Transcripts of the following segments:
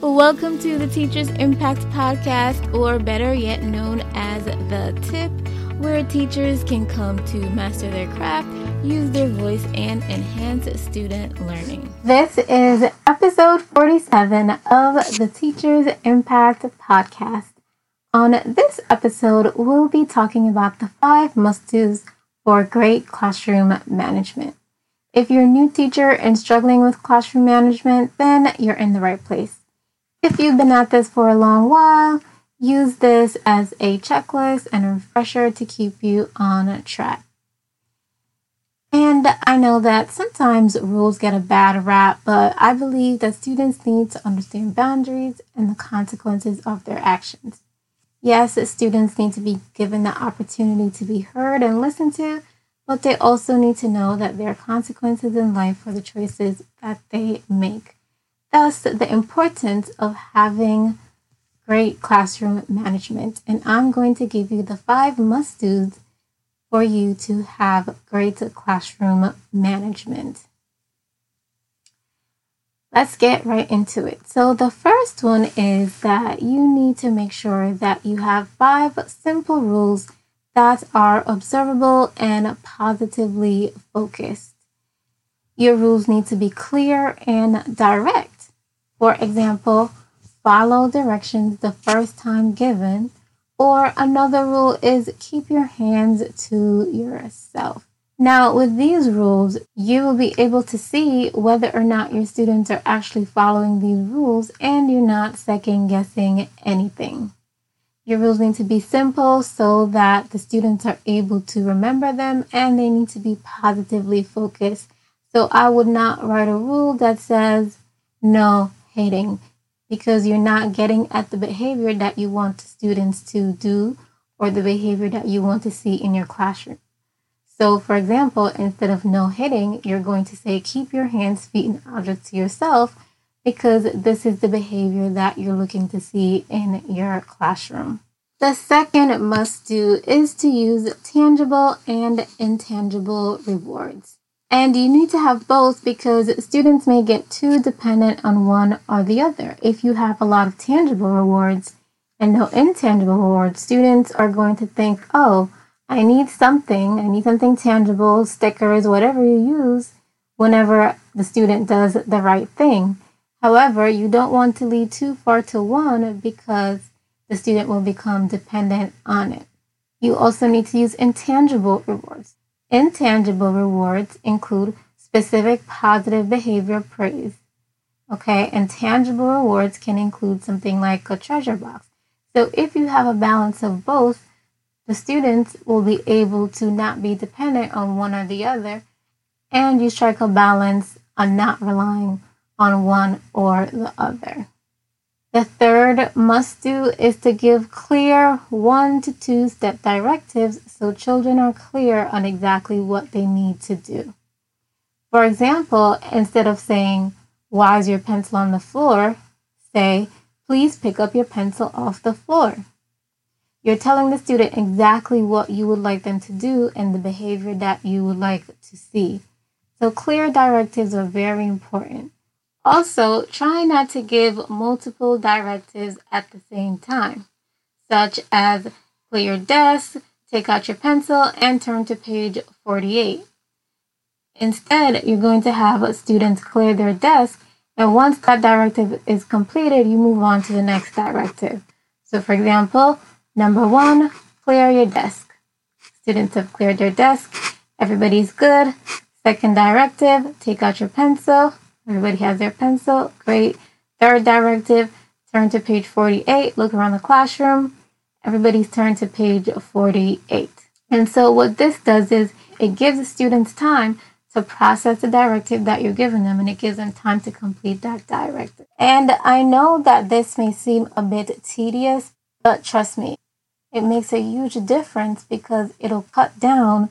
Welcome to the Teachers Impact Podcast, or better yet known as The Tip, where teachers can come to master their craft, use their voice, and enhance student learning. This is episode 47 of the Teachers Impact Podcast. On this episode, we'll be talking about the five must do's for great classroom management. If you're a new teacher and struggling with classroom management, then you're in the right place. If you've been at this for a long while, use this as a checklist and a refresher to keep you on track. And I know that sometimes rules get a bad rap, but I believe that students need to understand boundaries and the consequences of their actions. Yes, students need to be given the opportunity to be heard and listened to, but they also need to know that there are consequences in life for the choices that they make. Thus, the importance of having great classroom management. And I'm going to give you the five must do's for you to have great classroom management. Let's get right into it. So, the first one is that you need to make sure that you have five simple rules that are observable and positively focused. Your rules need to be clear and direct. For example, follow directions the first time given, or another rule is keep your hands to yourself. Now, with these rules, you will be able to see whether or not your students are actually following these rules and you're not second guessing anything. Your rules need to be simple so that the students are able to remember them and they need to be positively focused. So I would not write a rule that says no hating because you're not getting at the behavior that you want the students to do or the behavior that you want to see in your classroom. So, for example, instead of no hitting, you're going to say keep your hands, feet, and objects to yourself because this is the behavior that you're looking to see in your classroom. The second must do is to use tangible and intangible rewards. And you need to have both because students may get too dependent on one or the other. If you have a lot of tangible rewards and no intangible rewards, students are going to think, oh, I need something, I need something tangible, stickers, whatever you use, whenever the student does the right thing. However, you don't want to lead too far to one because the student will become dependent on it. You also need to use intangible rewards. Intangible rewards include specific positive behavior praise. Okay, and tangible rewards can include something like a treasure box. So if you have a balance of both, the students will be able to not be dependent on one or the other, and you strike a balance on not relying on one or the other. The third must do is to give clear one to two step directives so children are clear on exactly what they need to do. For example, instead of saying, Why is your pencil on the floor? say, Please pick up your pencil off the floor. You're telling the student exactly what you would like them to do and the behavior that you would like to see. So, clear directives are very important. Also, try not to give multiple directives at the same time, such as clear your desk, take out your pencil, and turn to page 48. Instead, you're going to have students clear their desk, and once that directive is completed, you move on to the next directive. So, for example, number one, clear your desk. Students have cleared their desk, everybody's good. Second directive, take out your pencil, Everybody has their pencil. Great. Third directive, turn to page 48. Look around the classroom. Everybody's turned to page 48. And so what this does is it gives the students time to process the directive that you're giving them and it gives them time to complete that directive. And I know that this may seem a bit tedious, but trust me, it makes a huge difference because it'll cut down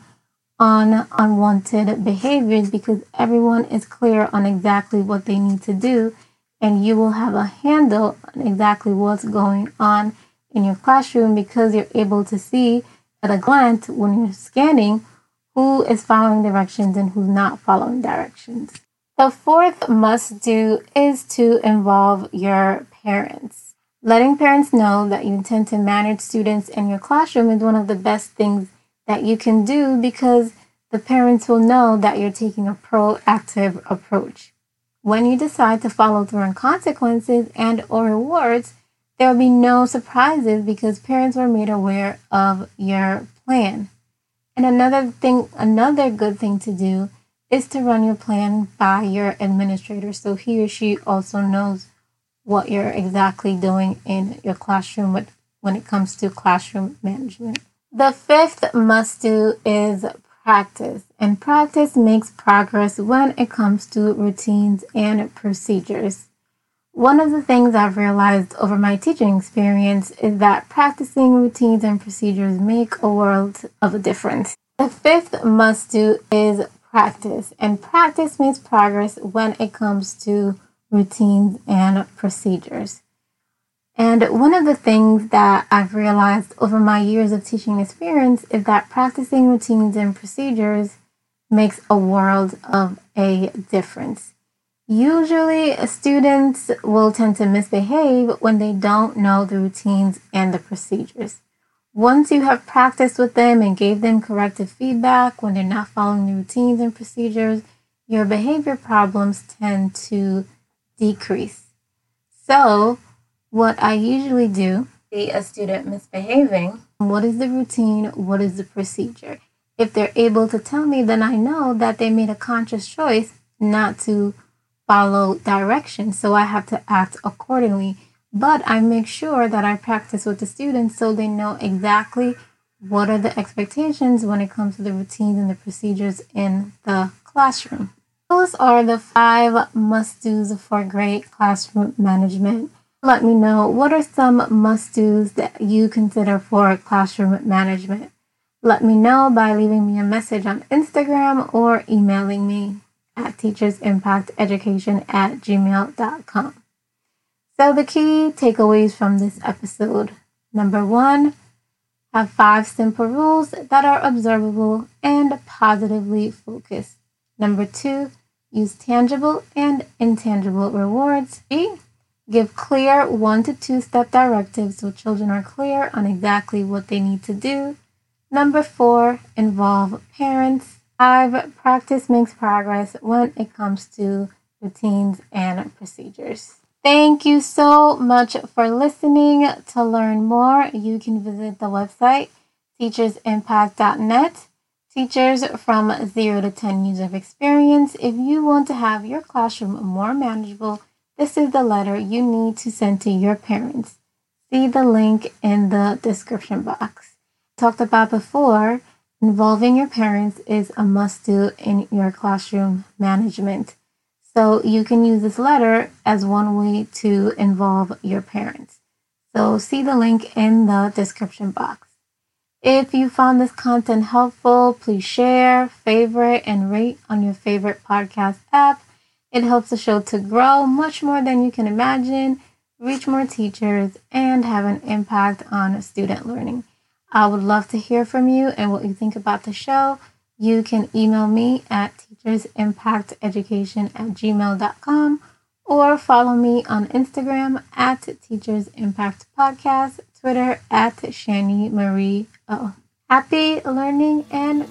on unwanted behaviors because everyone is clear on exactly what they need to do and you will have a handle on exactly what's going on in your classroom because you're able to see at a glance when you're scanning who is following directions and who's not following directions. The fourth must do is to involve your parents. Letting parents know that you intend to manage students in your classroom is one of the best things that you can do because the parents will know that you're taking a proactive approach. When you decide to follow through on consequences and or rewards, there will be no surprises because parents were made aware of your plan. And another thing, another good thing to do is to run your plan by your administrator so he or she also knows what you're exactly doing in your classroom when it comes to classroom management. The fifth must do is practice, and practice makes progress when it comes to routines and procedures. One of the things I've realized over my teaching experience is that practicing routines and procedures make a world of a difference. The fifth must do is practice, and practice makes progress when it comes to routines and procedures. And one of the things that I've realized over my years of teaching experience is that practicing routines and procedures makes a world of a difference. Usually, students will tend to misbehave when they don't know the routines and the procedures. Once you have practiced with them and gave them corrective feedback when they're not following the routines and procedures, your behavior problems tend to decrease. So, what I usually do, see a student misbehaving, what is the routine, what is the procedure? If they're able to tell me, then I know that they made a conscious choice not to follow directions, so I have to act accordingly but I make sure that I practice with the students so they know exactly what are the expectations when it comes to the routines and the procedures in the classroom. Those are the five must do's for great classroom management. Let me know what are some must do's that you consider for classroom management. Let me know by leaving me a message on Instagram or emailing me at teachersimpacteducation at gmail.com. So, the key takeaways from this episode number one, have five simple rules that are observable and positively focused. Number two, use tangible and intangible rewards. B, give clear one to two step directives so children are clear on exactly what they need to do. Number four, involve parents. Five, practice makes progress when it comes to routines and procedures. Thank you so much for listening. To learn more, you can visit the website teachersimpact.net. Teachers from 0 to 10 years of experience. If you want to have your classroom more manageable, this is the letter you need to send to your parents. See the link in the description box. Talked about before, involving your parents is a must do in your classroom management. So you can use this letter as one way to involve your parents. So see the link in the description box. If you found this content helpful, please share, favorite, and rate on your favorite podcast app. It helps the show to grow much more than you can imagine, reach more teachers, and have an impact on student learning. I would love to hear from you and what you think about the show you can email me at teachersimpacteducation at gmail.com or follow me on Instagram at Teachers Impact Podcast, Twitter at Shani Marie O. Happy learning and